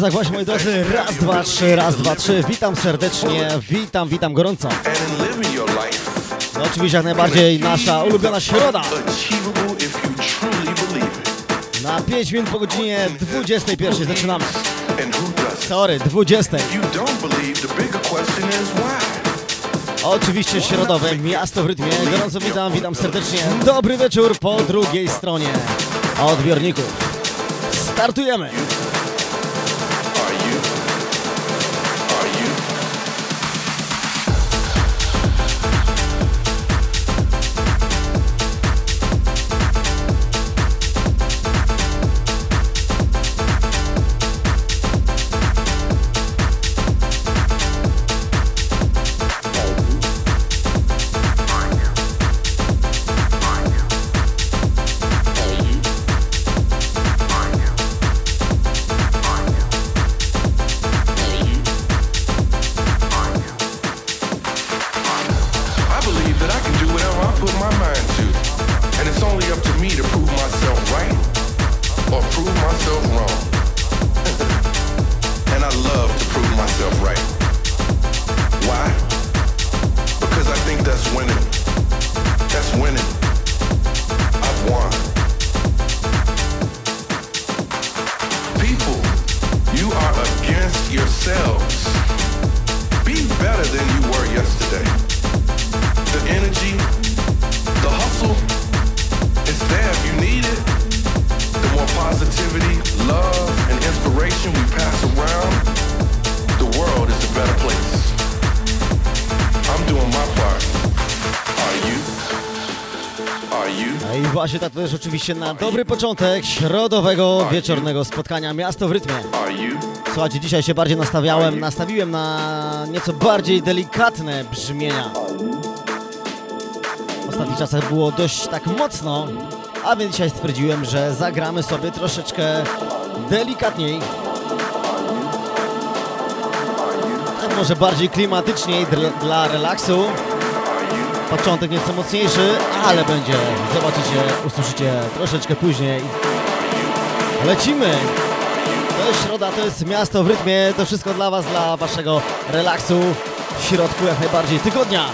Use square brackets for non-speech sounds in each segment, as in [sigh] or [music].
Tak właśnie moi drodzy, raz, dwa, trzy, raz, dwa, trzy. Witam serdecznie, witam, witam gorąco. No oczywiście jak najbardziej nasza ulubiona środa. Na 5 minut po godzinie 21 zaczynamy. Sorry, 20. Oczywiście środowe, miasto w rytmie. Gorąco witam, witam serdecznie. Dobry wieczór po drugiej stronie odbiorników. Startujemy! Oczywiście na dobry początek środowego wieczornego spotkania Miasto w rytmie. Słuchajcie, dzisiaj się bardziej nastawiałem, nastawiłem na nieco bardziej delikatne brzmienia. W ostatnich czasach było dość tak mocno, a więc dzisiaj stwierdziłem, że zagramy sobie troszeczkę delikatniej. Tak może bardziej klimatyczniej dla relaksu. Początek nieco mocniejszy, ale będzie, zobaczycie, usłyszycie troszeczkę później. Lecimy! To jest środa, to jest miasto w rytmie, to wszystko dla Was, dla Waszego relaksu w środku jak najbardziej tygodnia.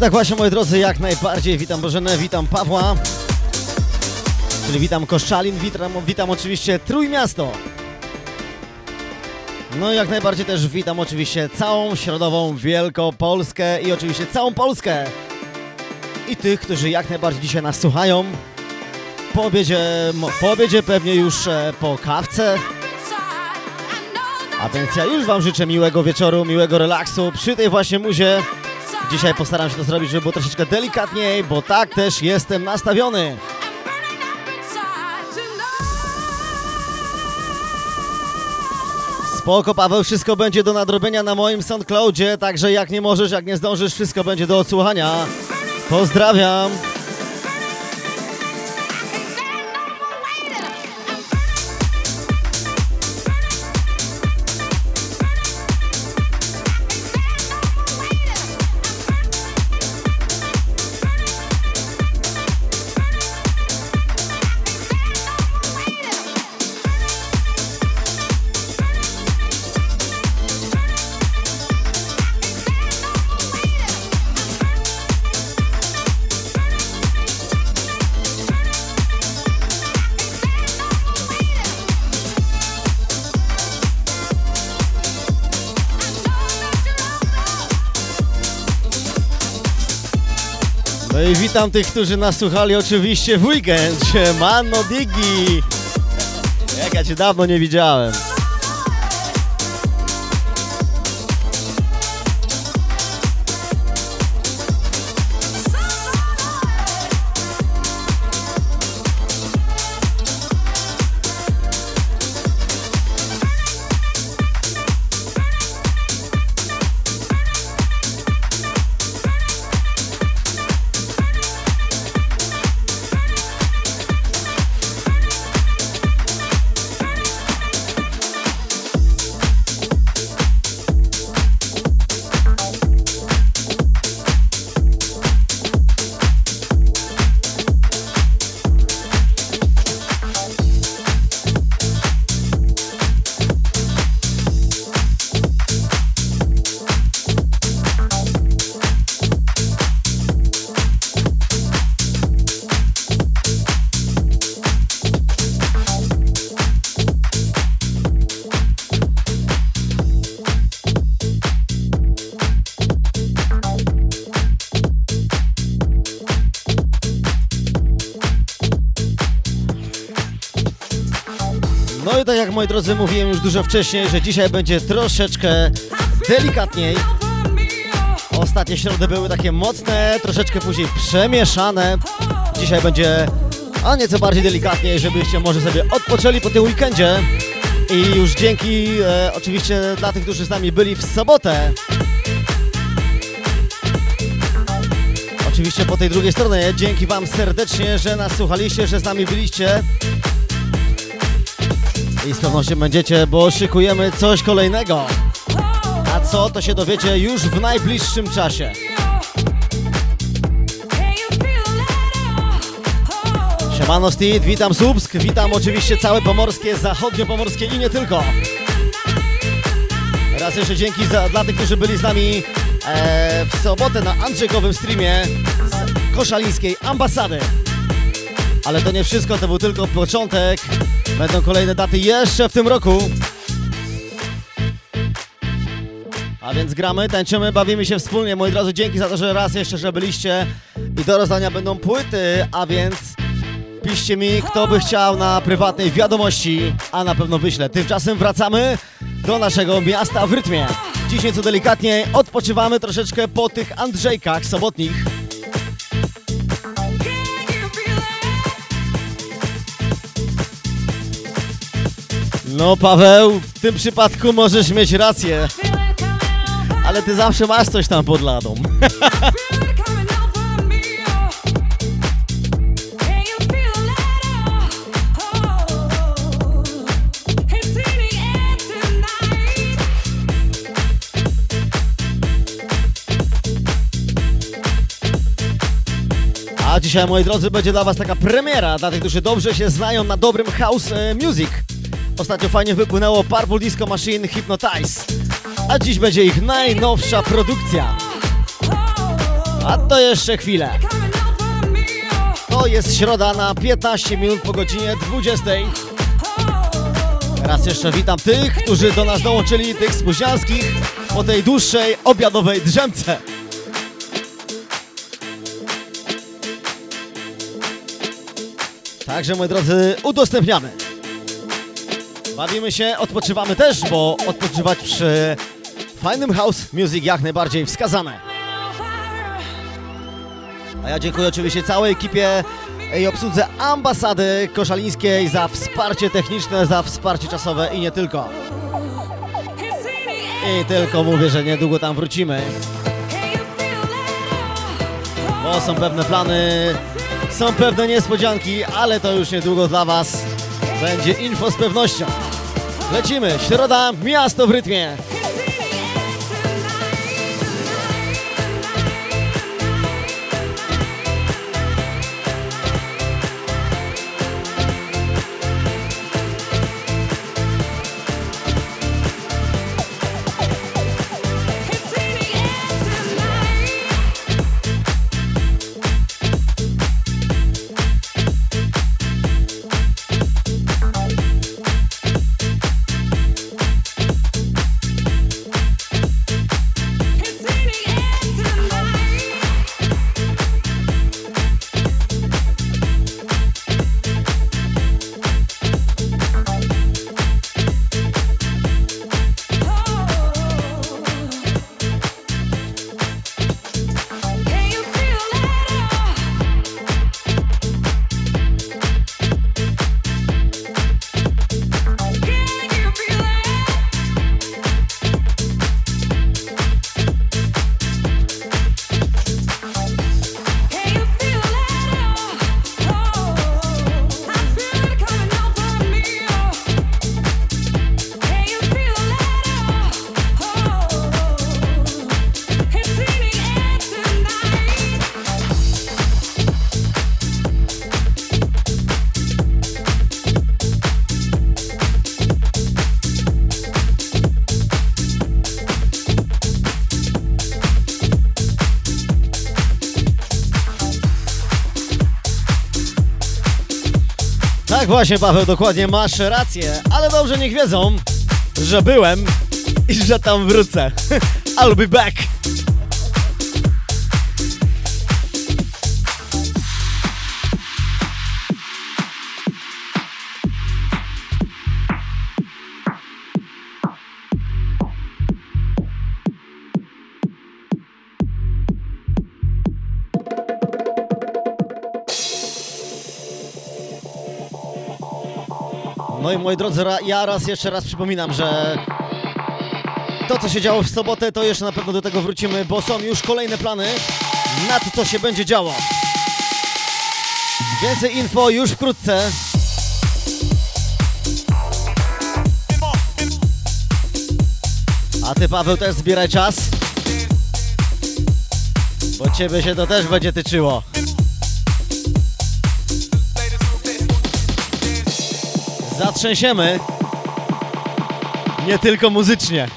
Tak właśnie, moi drodzy, jak najbardziej witam Bożenę, witam Pawła, czyli witam Koszczalin, witam, witam oczywiście Trójmiasto. No i jak najbardziej też witam oczywiście całą środową Wielkopolskę i oczywiście całą Polskę. I tych, którzy jak najbardziej dzisiaj nas słuchają. Po obiedzie, po obiedzie pewnie już e, po kawce. A więc ja już Wam życzę miłego wieczoru, miłego relaksu przy tej właśnie muzie. Dzisiaj postaram się to zrobić, żeby było troszeczkę delikatniej, bo tak też jestem nastawiony. Spoko Paweł, wszystko będzie do nadrobienia na moim SoundCloudzie, także jak nie możesz, jak nie zdążysz, wszystko będzie do odsłuchania. Pozdrawiam. Witam tych, którzy nas słuchali oczywiście w weekend. Mano Digi. Jak ja cię dawno nie widziałem. Moi drodzy mówiłem już dużo wcześniej, że dzisiaj będzie troszeczkę delikatniej. Ostatnie środy były takie mocne, troszeczkę później przemieszane. Dzisiaj będzie a nieco bardziej delikatniej, żebyście może sobie odpoczęli po tym weekendzie. I już dzięki e, oczywiście dla tych, którzy z nami byli w sobotę. Oczywiście po tej drugiej stronie, dzięki Wam serdecznie, że nas słuchaliście, że z nami byliście. I z pewnością będziecie, bo szykujemy coś kolejnego. A co, to się dowiecie już w najbliższym czasie. Siemano Steve, witam Słupsk, witam oczywiście całe Pomorskie, Zachodnio-Pomorskie i nie tylko. Raz jeszcze dzięki za, dla tych, którzy byli z nami e, w sobotę na Andrzejkowym streamie z koszalińskiej ambasady. Ale to nie wszystko, to był tylko początek. Będą kolejne daty jeszcze w tym roku. A więc gramy, tańczymy, bawimy się wspólnie. Moi drodzy, dzięki za to, że raz jeszcze, że byliście. I do rozdania będą płyty, a więc piszcie mi, kto by chciał na prywatnej wiadomości, a na pewno wyślę. Tymczasem wracamy do naszego miasta w rytmie. Dziś nieco delikatniej odpoczywamy troszeczkę po tych Andrzejkach sobotnich. No Paweł, w tym przypadku możesz mieć rację, ale ty zawsze masz coś tam pod ladą. A dzisiaj, moi drodzy, będzie dla Was taka premiera dla tych, którzy dobrze się znają na dobrym house e, music. Ostatnio fajnie wypłynęło Purple Disco Machine Hypnotize. A dziś będzie ich najnowsza produkcja. A to jeszcze chwilę. To jest środa na 15 minut po godzinie 20. Raz jeszcze witam tych, którzy do nas dołączyli, tych spóźnialskich po tej dłuższej obiadowej drzemce. Także moi drodzy, udostępniamy. Bawimy się, odpoczywamy też, bo odpoczywać przy fajnym house music jak najbardziej wskazane. A ja dziękuję oczywiście całej ekipie i obsłudze ambasady koszalińskiej za wsparcie techniczne, za wsparcie czasowe i nie tylko. I tylko mówię, że niedługo tam wrócimy, bo są pewne plany, są pewne niespodzianki, ale to już niedługo dla Was będzie info z pewnością. Lecimy, środa, miasto w rytmie. Tak właśnie, Paweł, dokładnie masz rację, ale dobrze niech wiedzą, że byłem i że tam wrócę. [laughs] I'll be back. Moi drodzy, ja raz jeszcze raz przypominam, że to co się działo w sobotę, to jeszcze na pewno do tego wrócimy, bo są już kolejne plany na to, co się będzie działo. Więcej info już wkrótce. A ty Paweł też zbieraj czas. Bo ciebie się to też będzie tyczyło. Zatrzęsiemy. Nie tylko muzycznie.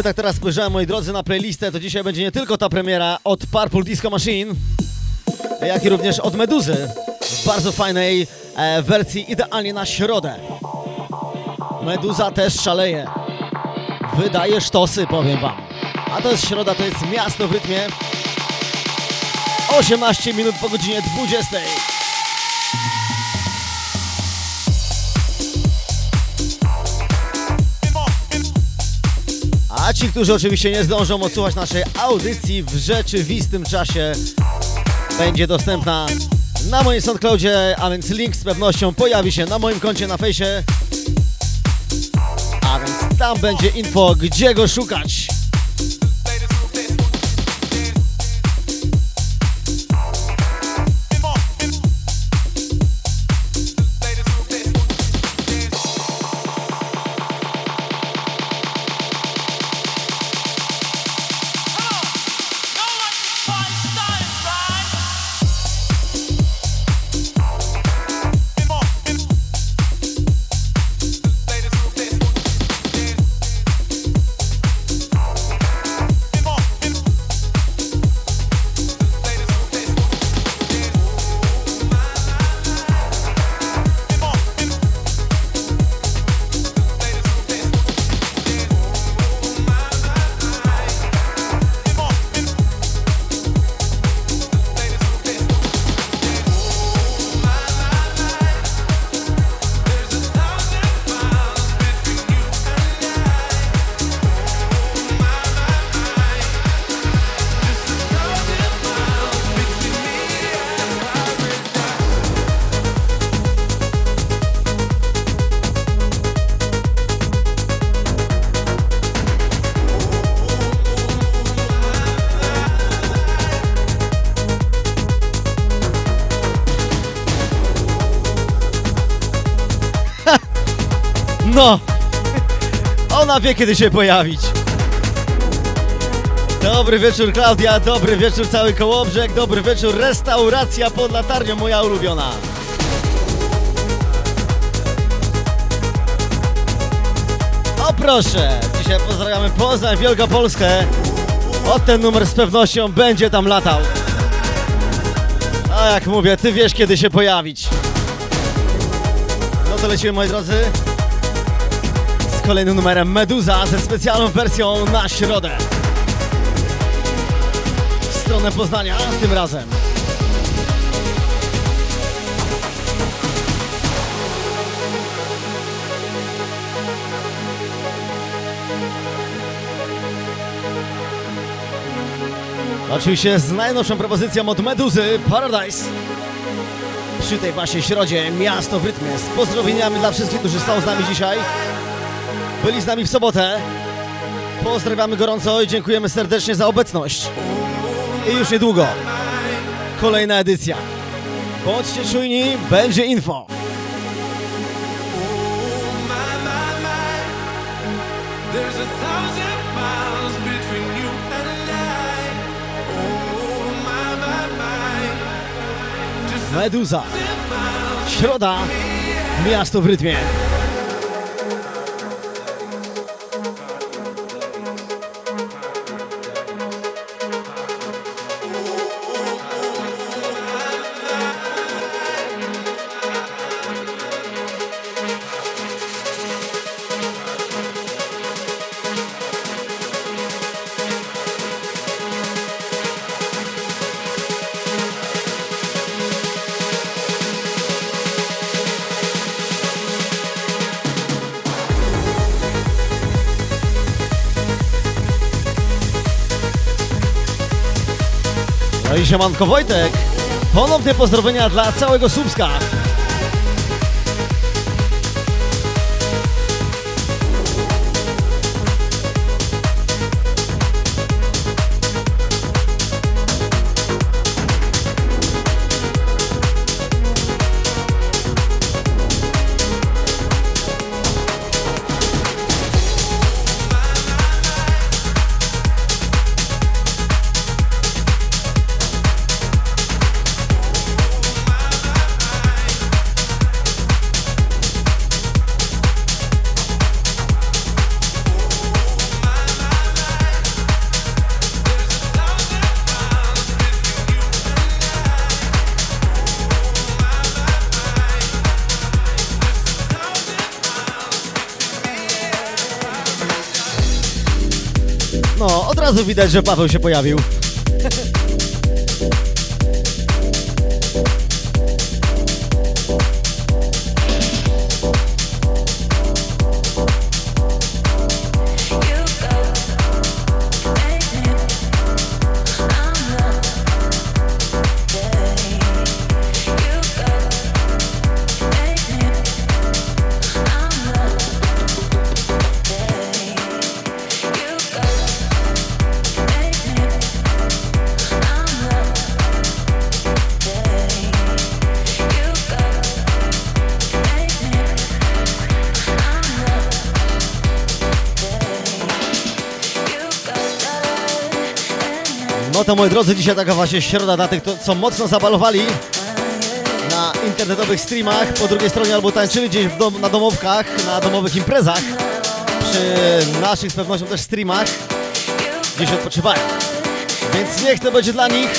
W sumie tak teraz spojrzałem, moi drodzy, na playlistę, to dzisiaj będzie nie tylko ta premiera od Purple Disco Machine, jak i również od Meduzy w bardzo fajnej e, wersji idealnie na środę. Meduza też szaleje. Wydaje sztosy, powiem wam. A to jest środa, to jest miasto w rytmie. 18 minut po godzinie 20. A ci, którzy oczywiście nie zdążą odsłuchać naszej audycji w rzeczywistym czasie, będzie dostępna na moim SoundCloudzie, a więc link z pewnością pojawi się na moim koncie na fejsie. A więc tam będzie info, gdzie go szukać. Wie, kiedy się pojawić. Dobry wieczór, Klaudia. Dobry wieczór, cały Kołobrzeg. Dobry wieczór, restauracja pod latarnią, moja ulubiona. O proszę! Dzisiaj pozdrawiamy Poznań, Wielkopolskę. O ten numer z pewnością będzie tam latał. A jak mówię, ty wiesz, kiedy się pojawić. No to lecimy, moi drodzy kolejnym numerem Meduza ze specjalną wersją na środę. W stronę Poznania tym razem. Oczywiście z najnowszą propozycją od Meduzy Paradise. Przy tej właśnie środzie miasto w rytmie. Z pozdrowieniami dla wszystkich, którzy są z nami dzisiaj byli z nami w sobotę. Pozdrawiamy gorąco i dziękujemy serdecznie za obecność. I już niedługo kolejna edycja. Bądźcie czujni, będzie info. Meduza. Środa. Miasto w rytmie. Siemanko Wojtek. Ponownie pozdrowienia dla całego Słupska. Widać, że Paweł się pojawił. Moi drodzy, dzisiaj taka właśnie środa dla tych, co mocno zabalowali na internetowych streamach, po drugiej stronie albo tańczyli gdzieś dom, na domowkach, na domowych imprezach, przy naszych z pewnością też streamach, gdzieś odpoczywają. Więc niech to będzie dla nich,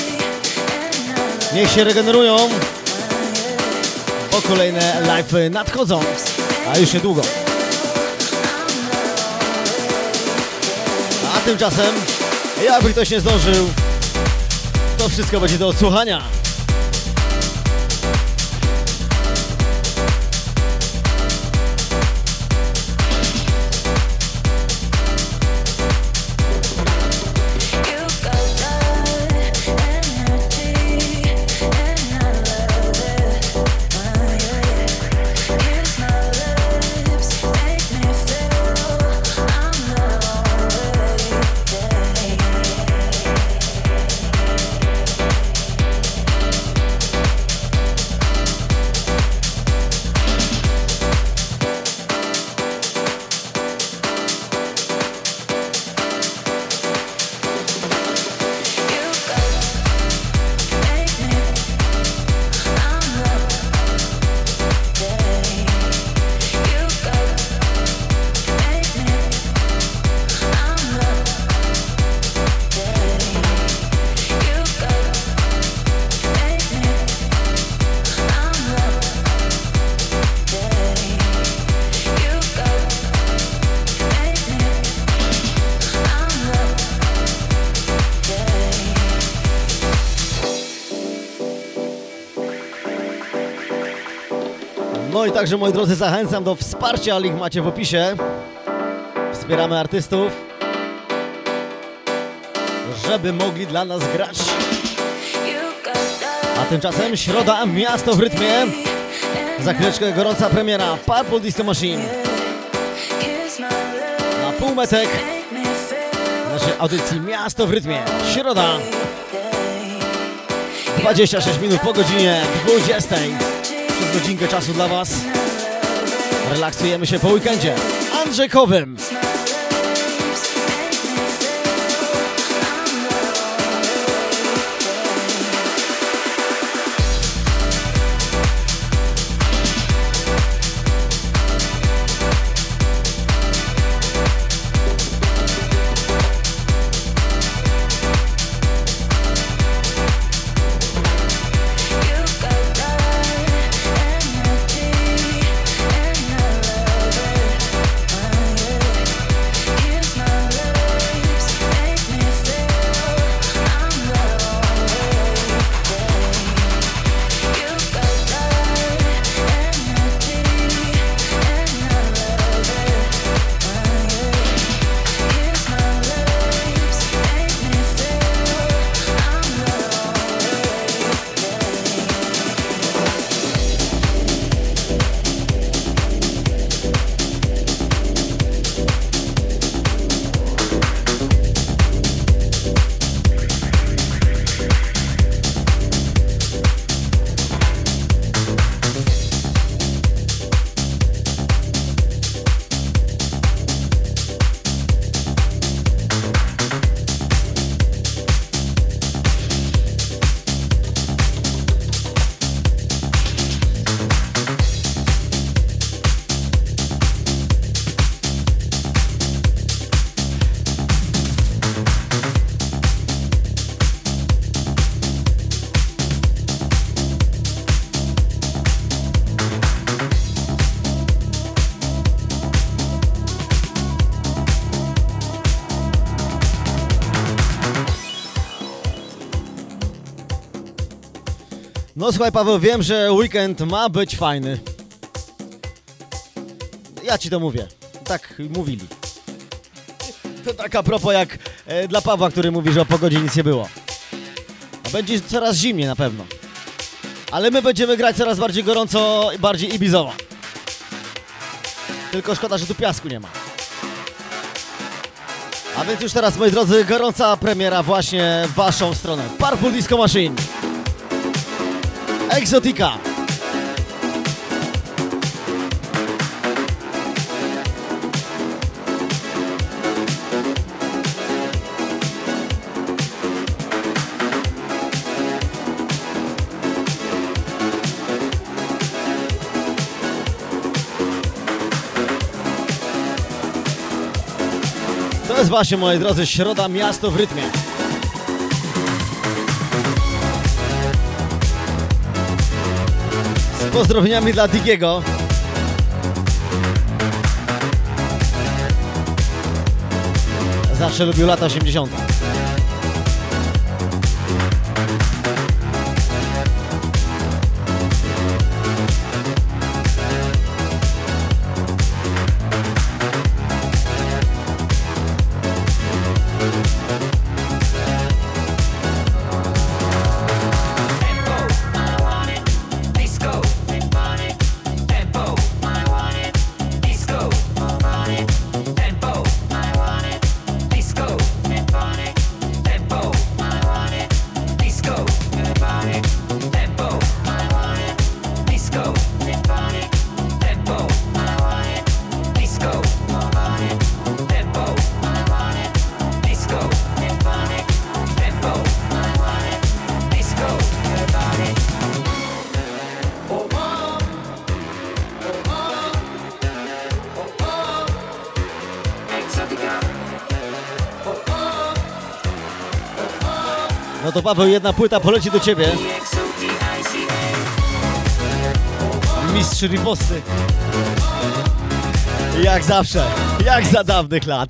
niech się regenerują, bo kolejne live nadchodzą, a już niedługo. A tymczasem, jakby ktoś nie zdążył, to wszystko będzie do odsłuchania. Także moi drodzy zachęcam do wsparcia, link macie w opisie. Wspieramy artystów, żeby mogli dla nas grać. A tymczasem środa, miasto w rytmie. Za chwileczkę gorąca premiera Purple Disco Machine na półmetek naszej audycji Miasto w rytmie. Środa, 26 minut po godzinie 20. Godzinkę czasu dla Was. Relaksujemy się po weekendzie. Andrzejkowym. No słuchaj Paweł, wiem, że weekend ma być fajny. Ja ci to mówię. Tak mówili. To tak a propos jak e, dla Pawła, który mówi, że o pogodzie nic nie było. Będzie coraz zimniej na pewno. Ale my będziemy grać coraz bardziej gorąco i bardziej ibizowo. Tylko szkoda, że tu piasku nie ma. A więc już teraz, moi drodzy, gorąca premiera właśnie w waszą stronę. Purple Disco Machine. Exotica. To jest właśnie, moi drodzy, środa miasto w rytmie. Pozdrowieniami dla Digiego. Zawsze lubił lata 80. No to Paweł, jedna płyta poleci do ciebie. Mistrz riposty. Jak zawsze, jak za dawnych lat.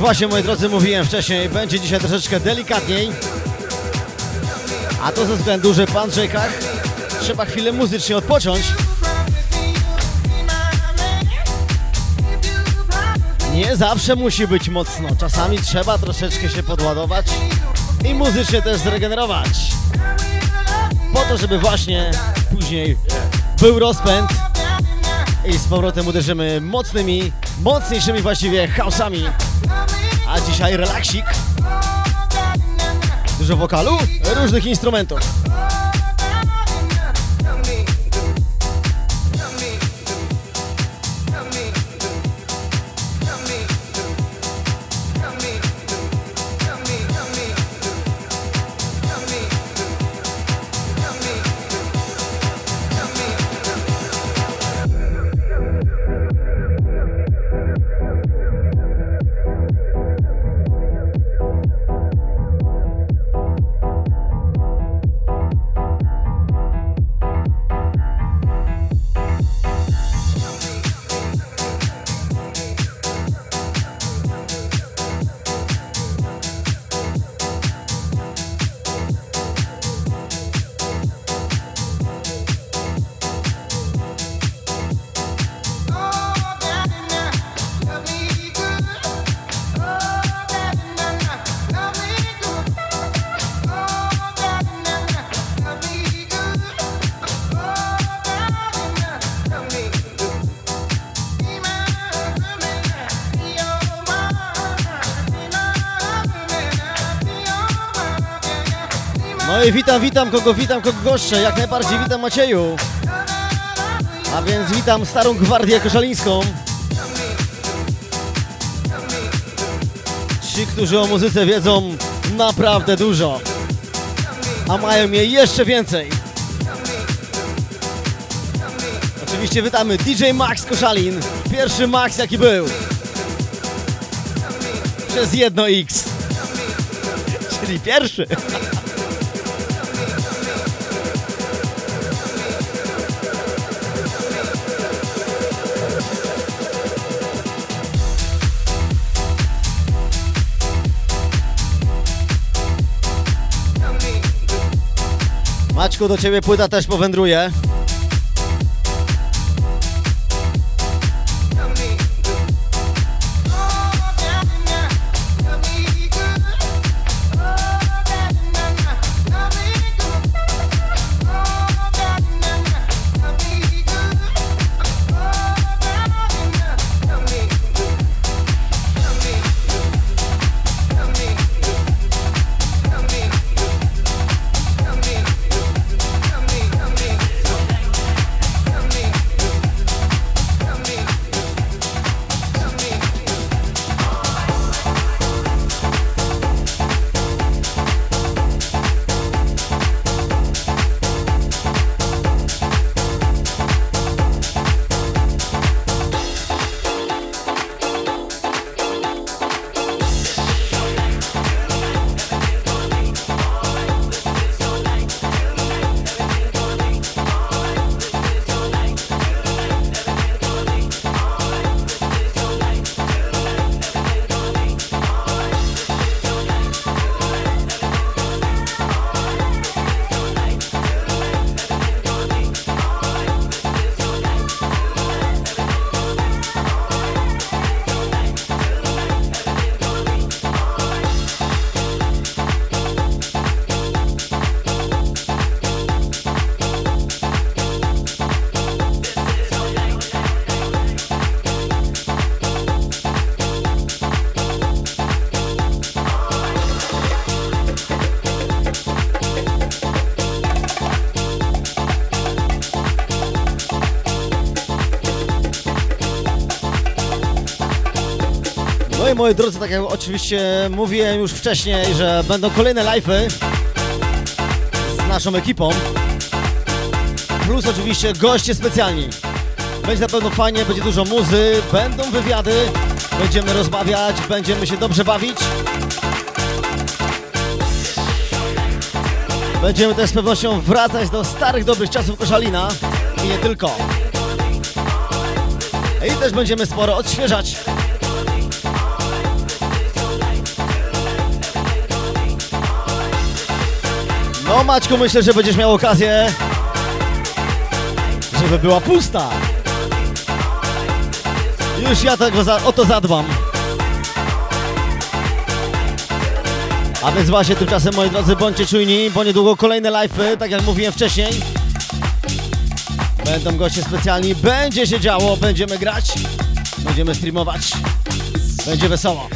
Właśnie, moi drodzy, mówiłem wcześniej, będzie dzisiaj troszeczkę delikatniej. A to ze względu, że pan Rzekach trzeba chwilę muzycznie odpocząć. Nie zawsze musi być mocno, czasami trzeba troszeczkę się podładować i muzycznie też zregenerować. Po to, żeby właśnie później był rozpęd i z powrotem uderzymy mocnymi, mocniejszymi właściwie hausami. Dzisiaj relaksik. Dużo wokalu, różnych instrumentów. No witam, witam kogo witam, kogo goszczę, jak najbardziej witam Macieju. A więc witam starą gwardię koszalińską. Ci, którzy o muzyce wiedzą naprawdę dużo, a mają je jeszcze więcej. Oczywiście witamy DJ Max Koszalin, pierwszy Max jaki był. Przez jedno X. Czyli pierwszy. Maćku, do ciebie płyta też powędruje. Moi drodzy, tak jak oczywiście mówiłem już wcześniej, że będą kolejne live'y z naszą ekipą. Plus oczywiście goście specjalni. Będzie na pewno fajnie, będzie dużo muzy, będą wywiady, będziemy rozmawiać, będziemy się dobrze bawić. Będziemy też z pewnością wracać do starych, dobrych czasów Koszalina i nie tylko. I też będziemy sporo odświeżać. No Maćku, myślę, że będziesz miał okazję, żeby była pusta. Już ja tego za, o to zadbam. A więc właśnie tymczasem, moi drodzy, bądźcie czujni, bo niedługo kolejne live'y, tak jak mówiłem wcześniej. Będą goście specjalni, będzie się działo, będziemy grać, będziemy streamować, będzie wesoło.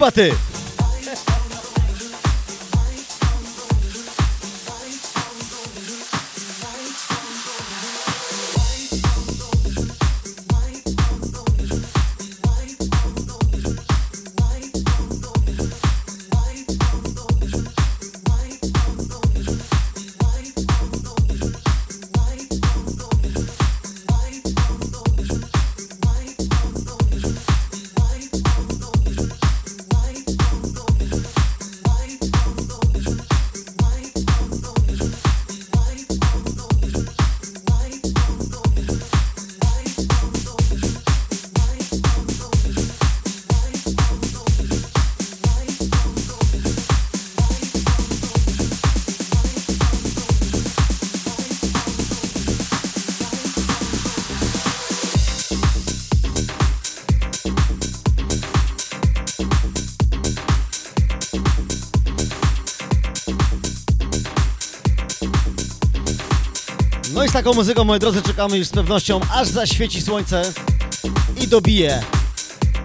Chyba z taką muzyką, moi drodzy, czekamy już z pewnością, aż zaświeci słońce i dobije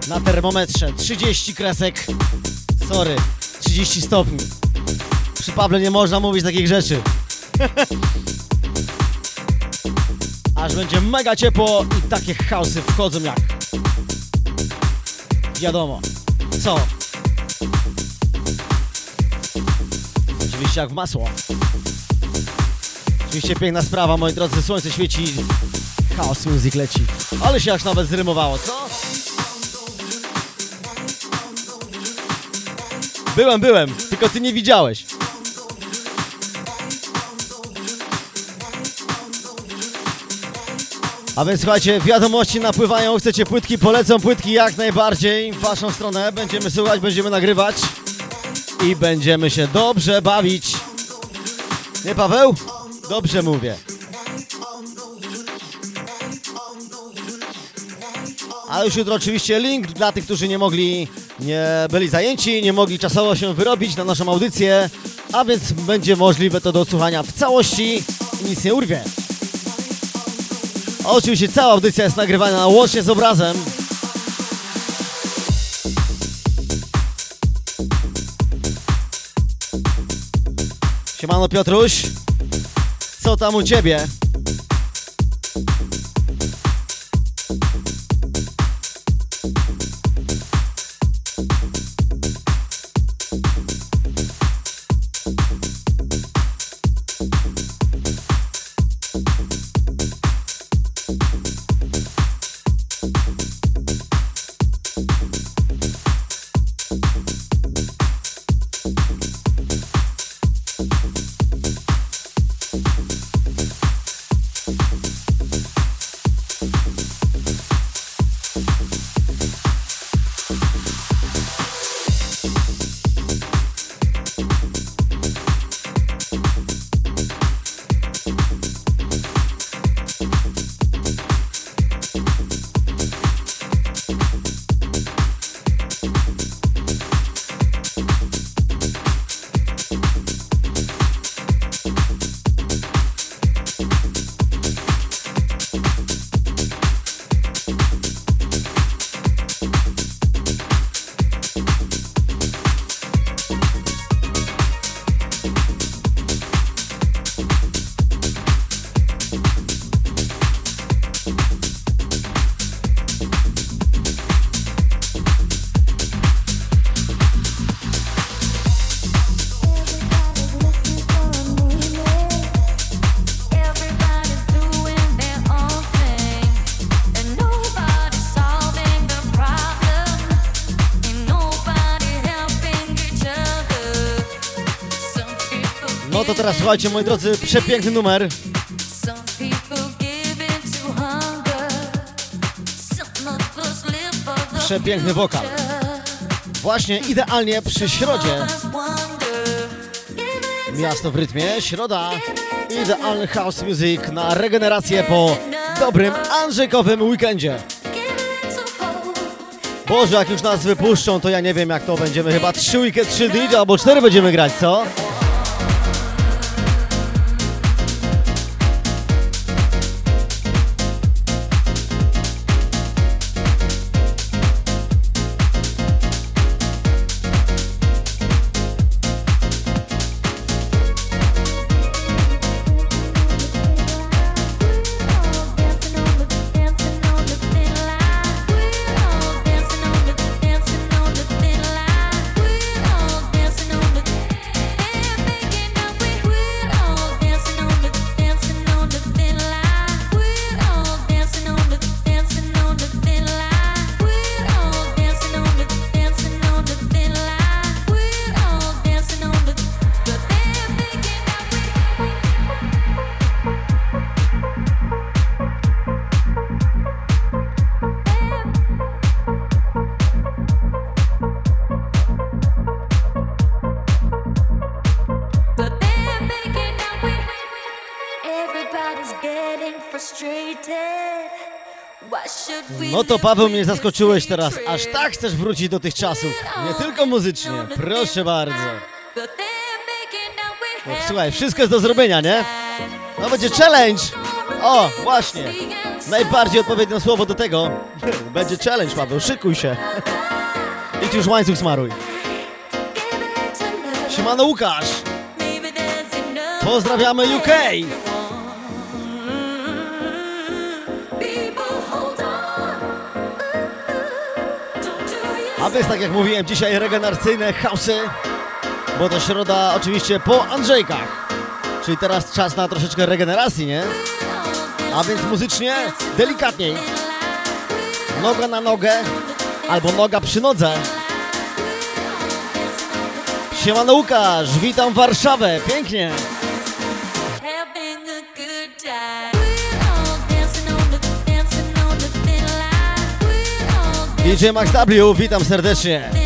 na termometrze 30 kresek. Sorry, 30 stopni. Przy Pawle nie można mówić takich rzeczy. [laughs] aż będzie mega ciepło i takie chaosy wchodzą jak wiadomo. Co? Oczywiście jak w masło. Oczywiście piękna sprawa, moi drodzy, słońce świeci, chaos music leci. Ale się aż nawet zrymowało, co? Byłem, byłem, tylko ty nie widziałeś. A więc słuchajcie, wiadomości napływają, chcecie płytki, polecą płytki jak najbardziej w waszą stronę. Będziemy słuchać, będziemy nagrywać i będziemy się dobrze bawić. Nie Paweł? Dobrze mówię. A już jutro oczywiście link dla tych, którzy nie mogli, nie byli zajęci, nie mogli czasowo się wyrobić na naszą audycję, a więc będzie możliwe to do odsłuchania w całości i nic nie urwie. Oczywiście cała audycja jest nagrywana łącznie z obrazem. Siemano Piotruś, co tam u Ciebie? Słuchajcie, moi drodzy, przepiękny numer. Przepiękny wokal. Właśnie idealnie przy środzie. Miasto w rytmie, środa. Idealny house music na regenerację po dobrym Andrzejkowym weekendzie. Boże, jak już nas wypuszczą, to ja nie wiem jak to będziemy. Chyba trzy weekend, trzy dni, albo cztery będziemy grać, co? Paweł mnie zaskoczyłeś teraz. Aż tak chcesz wrócić do tych czasów. Nie tylko muzycznie. Proszę bardzo. No, słuchaj, wszystko jest do zrobienia, nie? No będzie challenge. O, właśnie. Najbardziej odpowiednie słowo do tego. [laughs] Będzie challenge, Paweł. Szykuj się. [laughs] Idź już łańcuch smaruj. Siemano Łukasz. Pozdrawiamy UK. A więc tak jak mówiłem, dzisiaj regeneracyjne hausy, bo to środa oczywiście po Andrzejkach. Czyli teraz czas na troszeczkę regeneracji, nie? A więc muzycznie delikatniej. Noga na nogę albo noga przy nodze. Siemano Łukasz, witam Warszawę, pięknie. DJ Max W, witam serdecznie.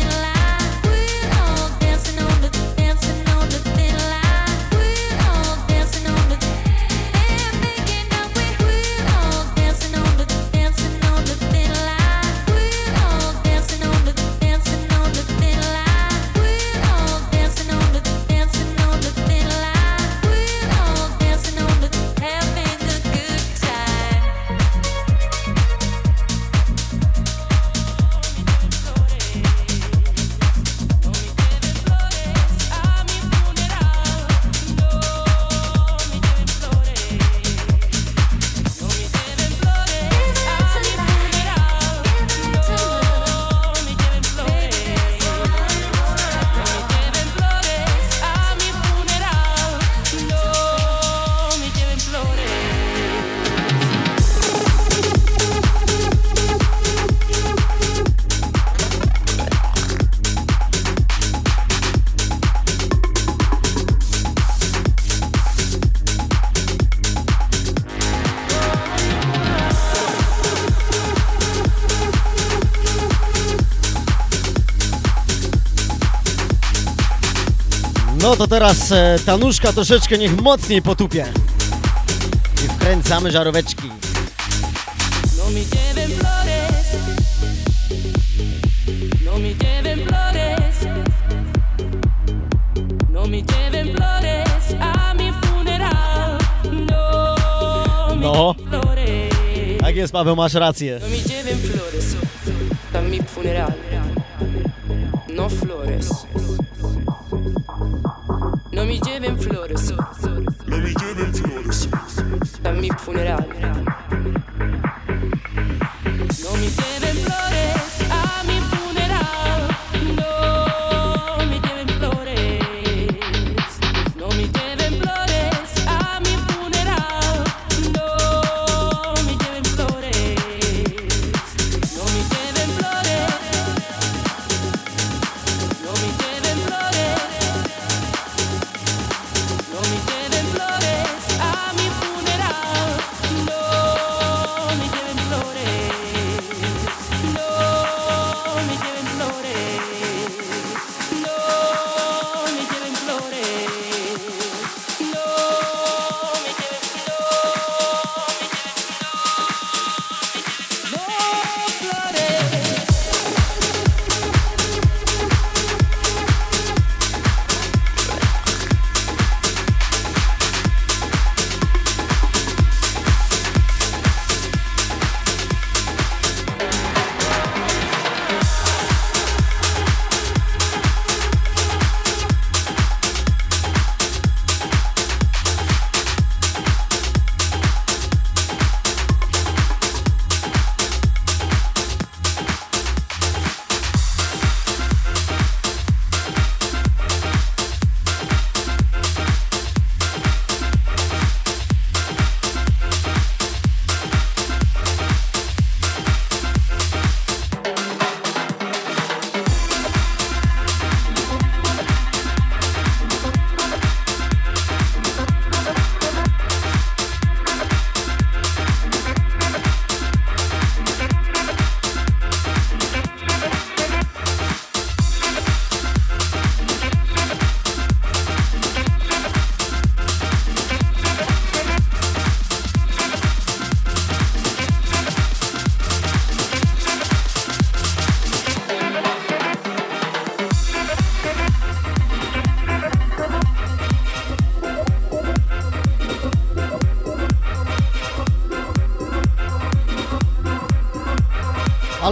Teraz e, ta nóżka troszeczkę niech mocniej potupie. I wkręcamy żaróweczki. No lleven flores. No lleven flores. No lleven flores a mi funeral. No No. Tak jest, Paweł, masz rację. No lleven flores a mi funeral. No flores. Me lleven flores. Me lleven flores. a mi funeral.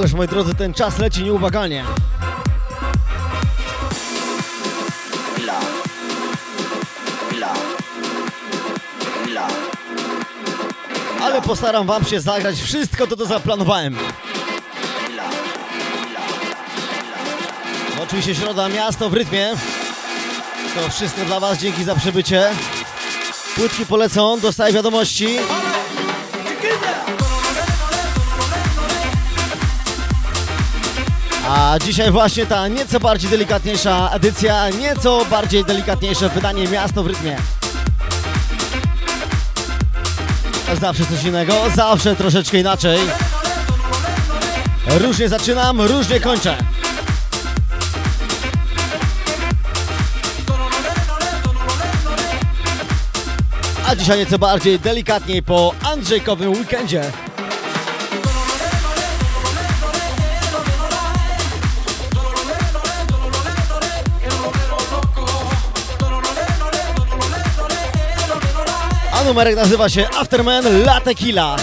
Ależ moi drodzy, ten czas leci nieubłagalnie. Ale postaram wam się zagrać wszystko to, co zaplanowałem. No, oczywiście środa, miasto w rytmie. To wszystko dla was, dzięki za przybycie. Płytki polecą, dostaję wiadomości. A dzisiaj właśnie ta nieco bardziej delikatniejsza edycja, nieco bardziej delikatniejsze wydanie Miasto w rytmie. Zawsze coś innego, zawsze troszeczkę inaczej. Różnie zaczynam, różnie kończę. A dzisiaj nieco bardziej delikatniej po Andrzejkowym weekendzie. A numerek nazywa się Afterman La Tequila.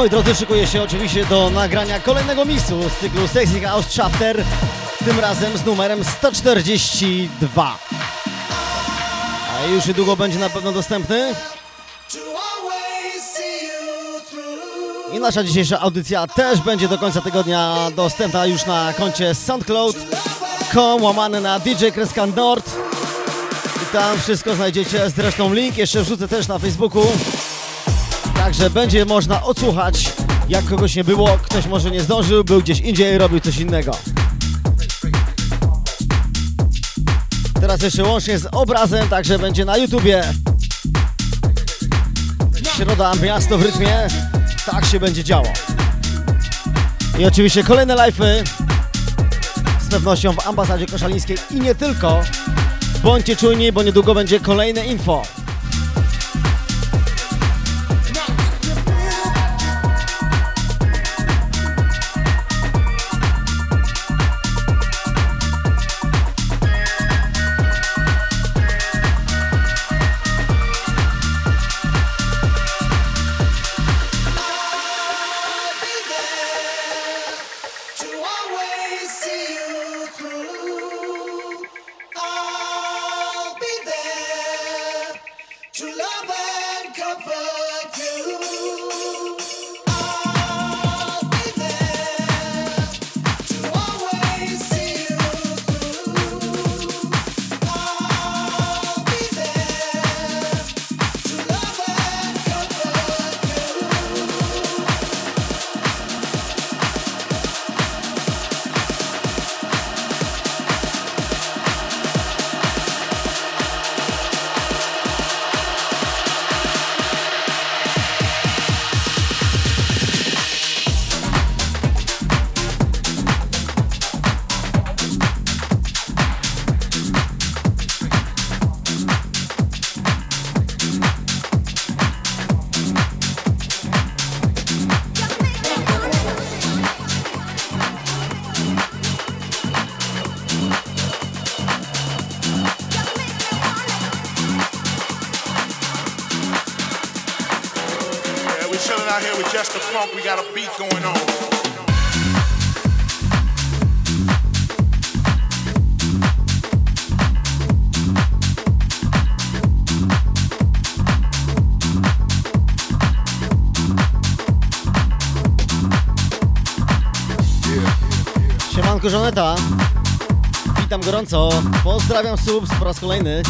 Moi drodzy, szykuję się oczywiście do nagrania kolejnego misu z cyklu Sexy House Chapter, tym razem z numerem 142. A już niedługo będzie na pewno dostępny. I nasza dzisiejsza audycja też będzie do końca tygodnia dostępna już na koncie soundcloud.com łamane na DJ Kreska Nord. I tam wszystko znajdziecie, zresztą link jeszcze wrzucę też na Facebooku. Także będzie można odsłuchać, jak kogoś nie było, ktoś może nie zdążył, był gdzieś indziej, robił coś innego. Teraz jeszcze łącznie z obrazem, także będzie na YouTubie. Środa, miasto w rytmie. tak się będzie działo. I oczywiście kolejne live'y z pewnością w ambasadzie koszalińskiej i nie tylko. Bądźcie czujni, bo niedługo będzie kolejne info. Żaneta. Witam gorąco. Pozdrawiam subs po raz kolejny.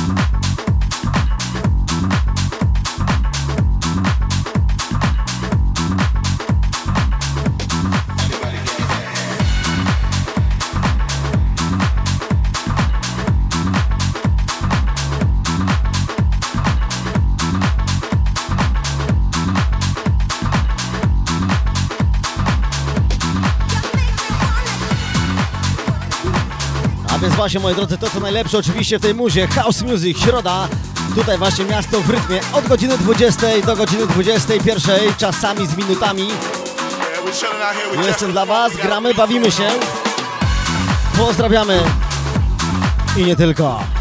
Właśnie moi drodzy, to co najlepsze oczywiście w tej muzie. House Music, środa. Tutaj właśnie miasto w rytmie. Od godziny 20 do godziny 21 Czasami z minutami. Just Jestem dla was, gramy, bawimy się. Pozdrawiamy. I nie tylko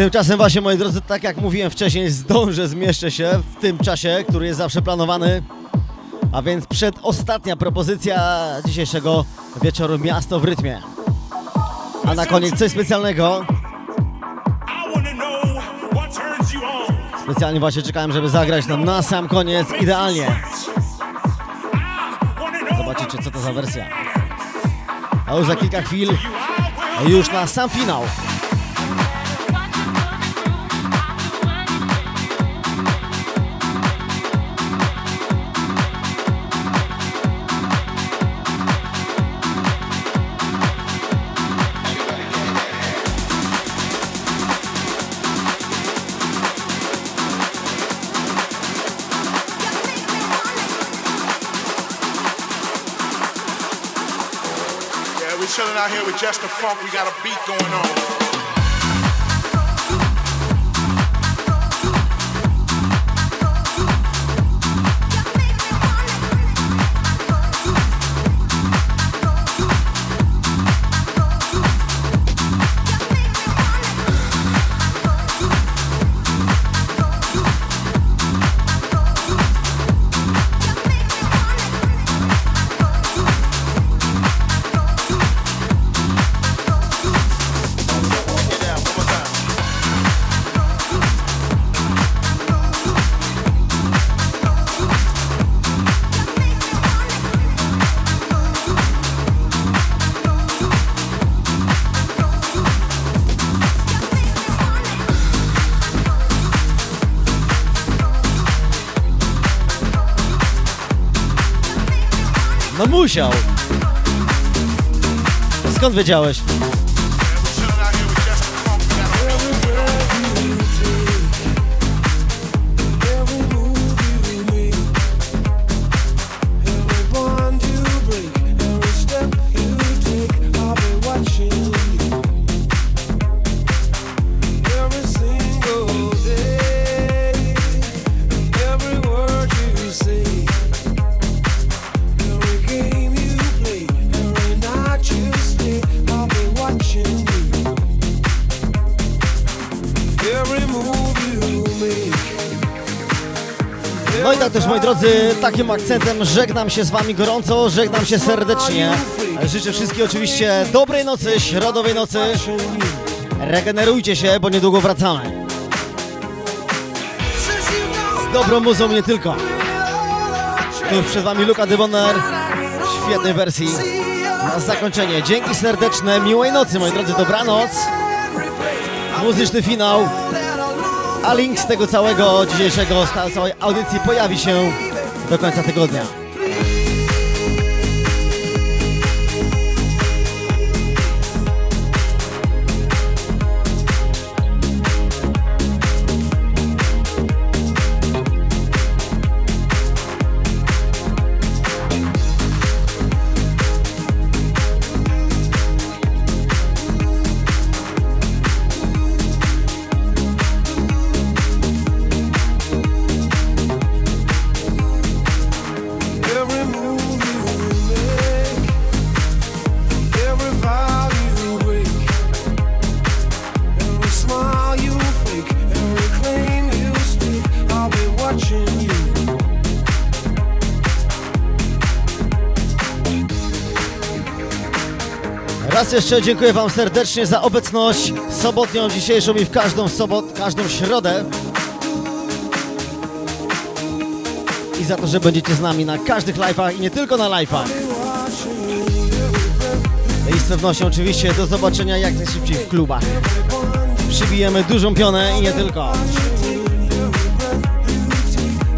Tymczasem właśnie moi drodzy, tak jak mówiłem wcześniej, zdążę, zmieszczę się w tym czasie, który jest zawsze planowany. A więc przedostatnia propozycja dzisiejszego wieczoru Miasto w rytmie. A na koniec coś specjalnego. Specjalnie właśnie czekałem, żeby zagrać nam na sam koniec idealnie. Zobaczycie co to za wersja. A już za kilka chwil, już na sam finał. With just the funk. We got a beat going on. Musiał. Skąd wiedziałeś? Takim akcentem żegnam się z wami gorąco, żegnam się serdecznie. Życzę wszystkim oczywiście dobrej nocy, środowej nocy. Regenerujcie się, bo niedługo wracamy. Z dobrą muzą nie tylko. Tu przed wami Luka Debonair w świetnej wersji. Na zakończenie dzięki serdeczne, miłej nocy moi drodzy, dobranoc. Muzyczny finał. A link z tego całego dzisiejszego, z całej audycji pojawi się do końca tygodnia. Raz jeszcze dziękuję Wam serdecznie za obecność sobotnią, dzisiejszą i w każdą sobot, każdą środę. I za to, że będziecie z nami na każdych live'ach i nie tylko na live'ach. I z pewnością oczywiście do zobaczenia jak najszybciej w klubach. Przybijemy dużą pionę i nie tylko.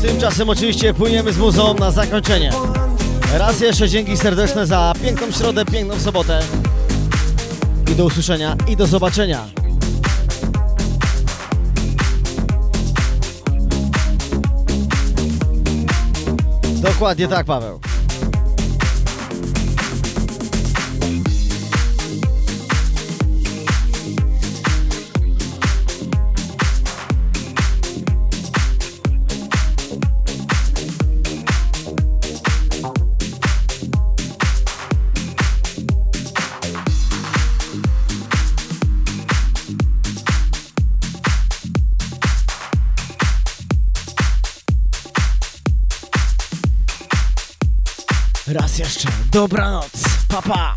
Tymczasem oczywiście płyniemy z muzą na zakończenie. Raz jeszcze dzięki serdeczne za piękną środę, piękną sobotę. I do usłyszenia i do zobaczenia. Dokładnie tak, Paweł. Dobranoc. Papa. Pa.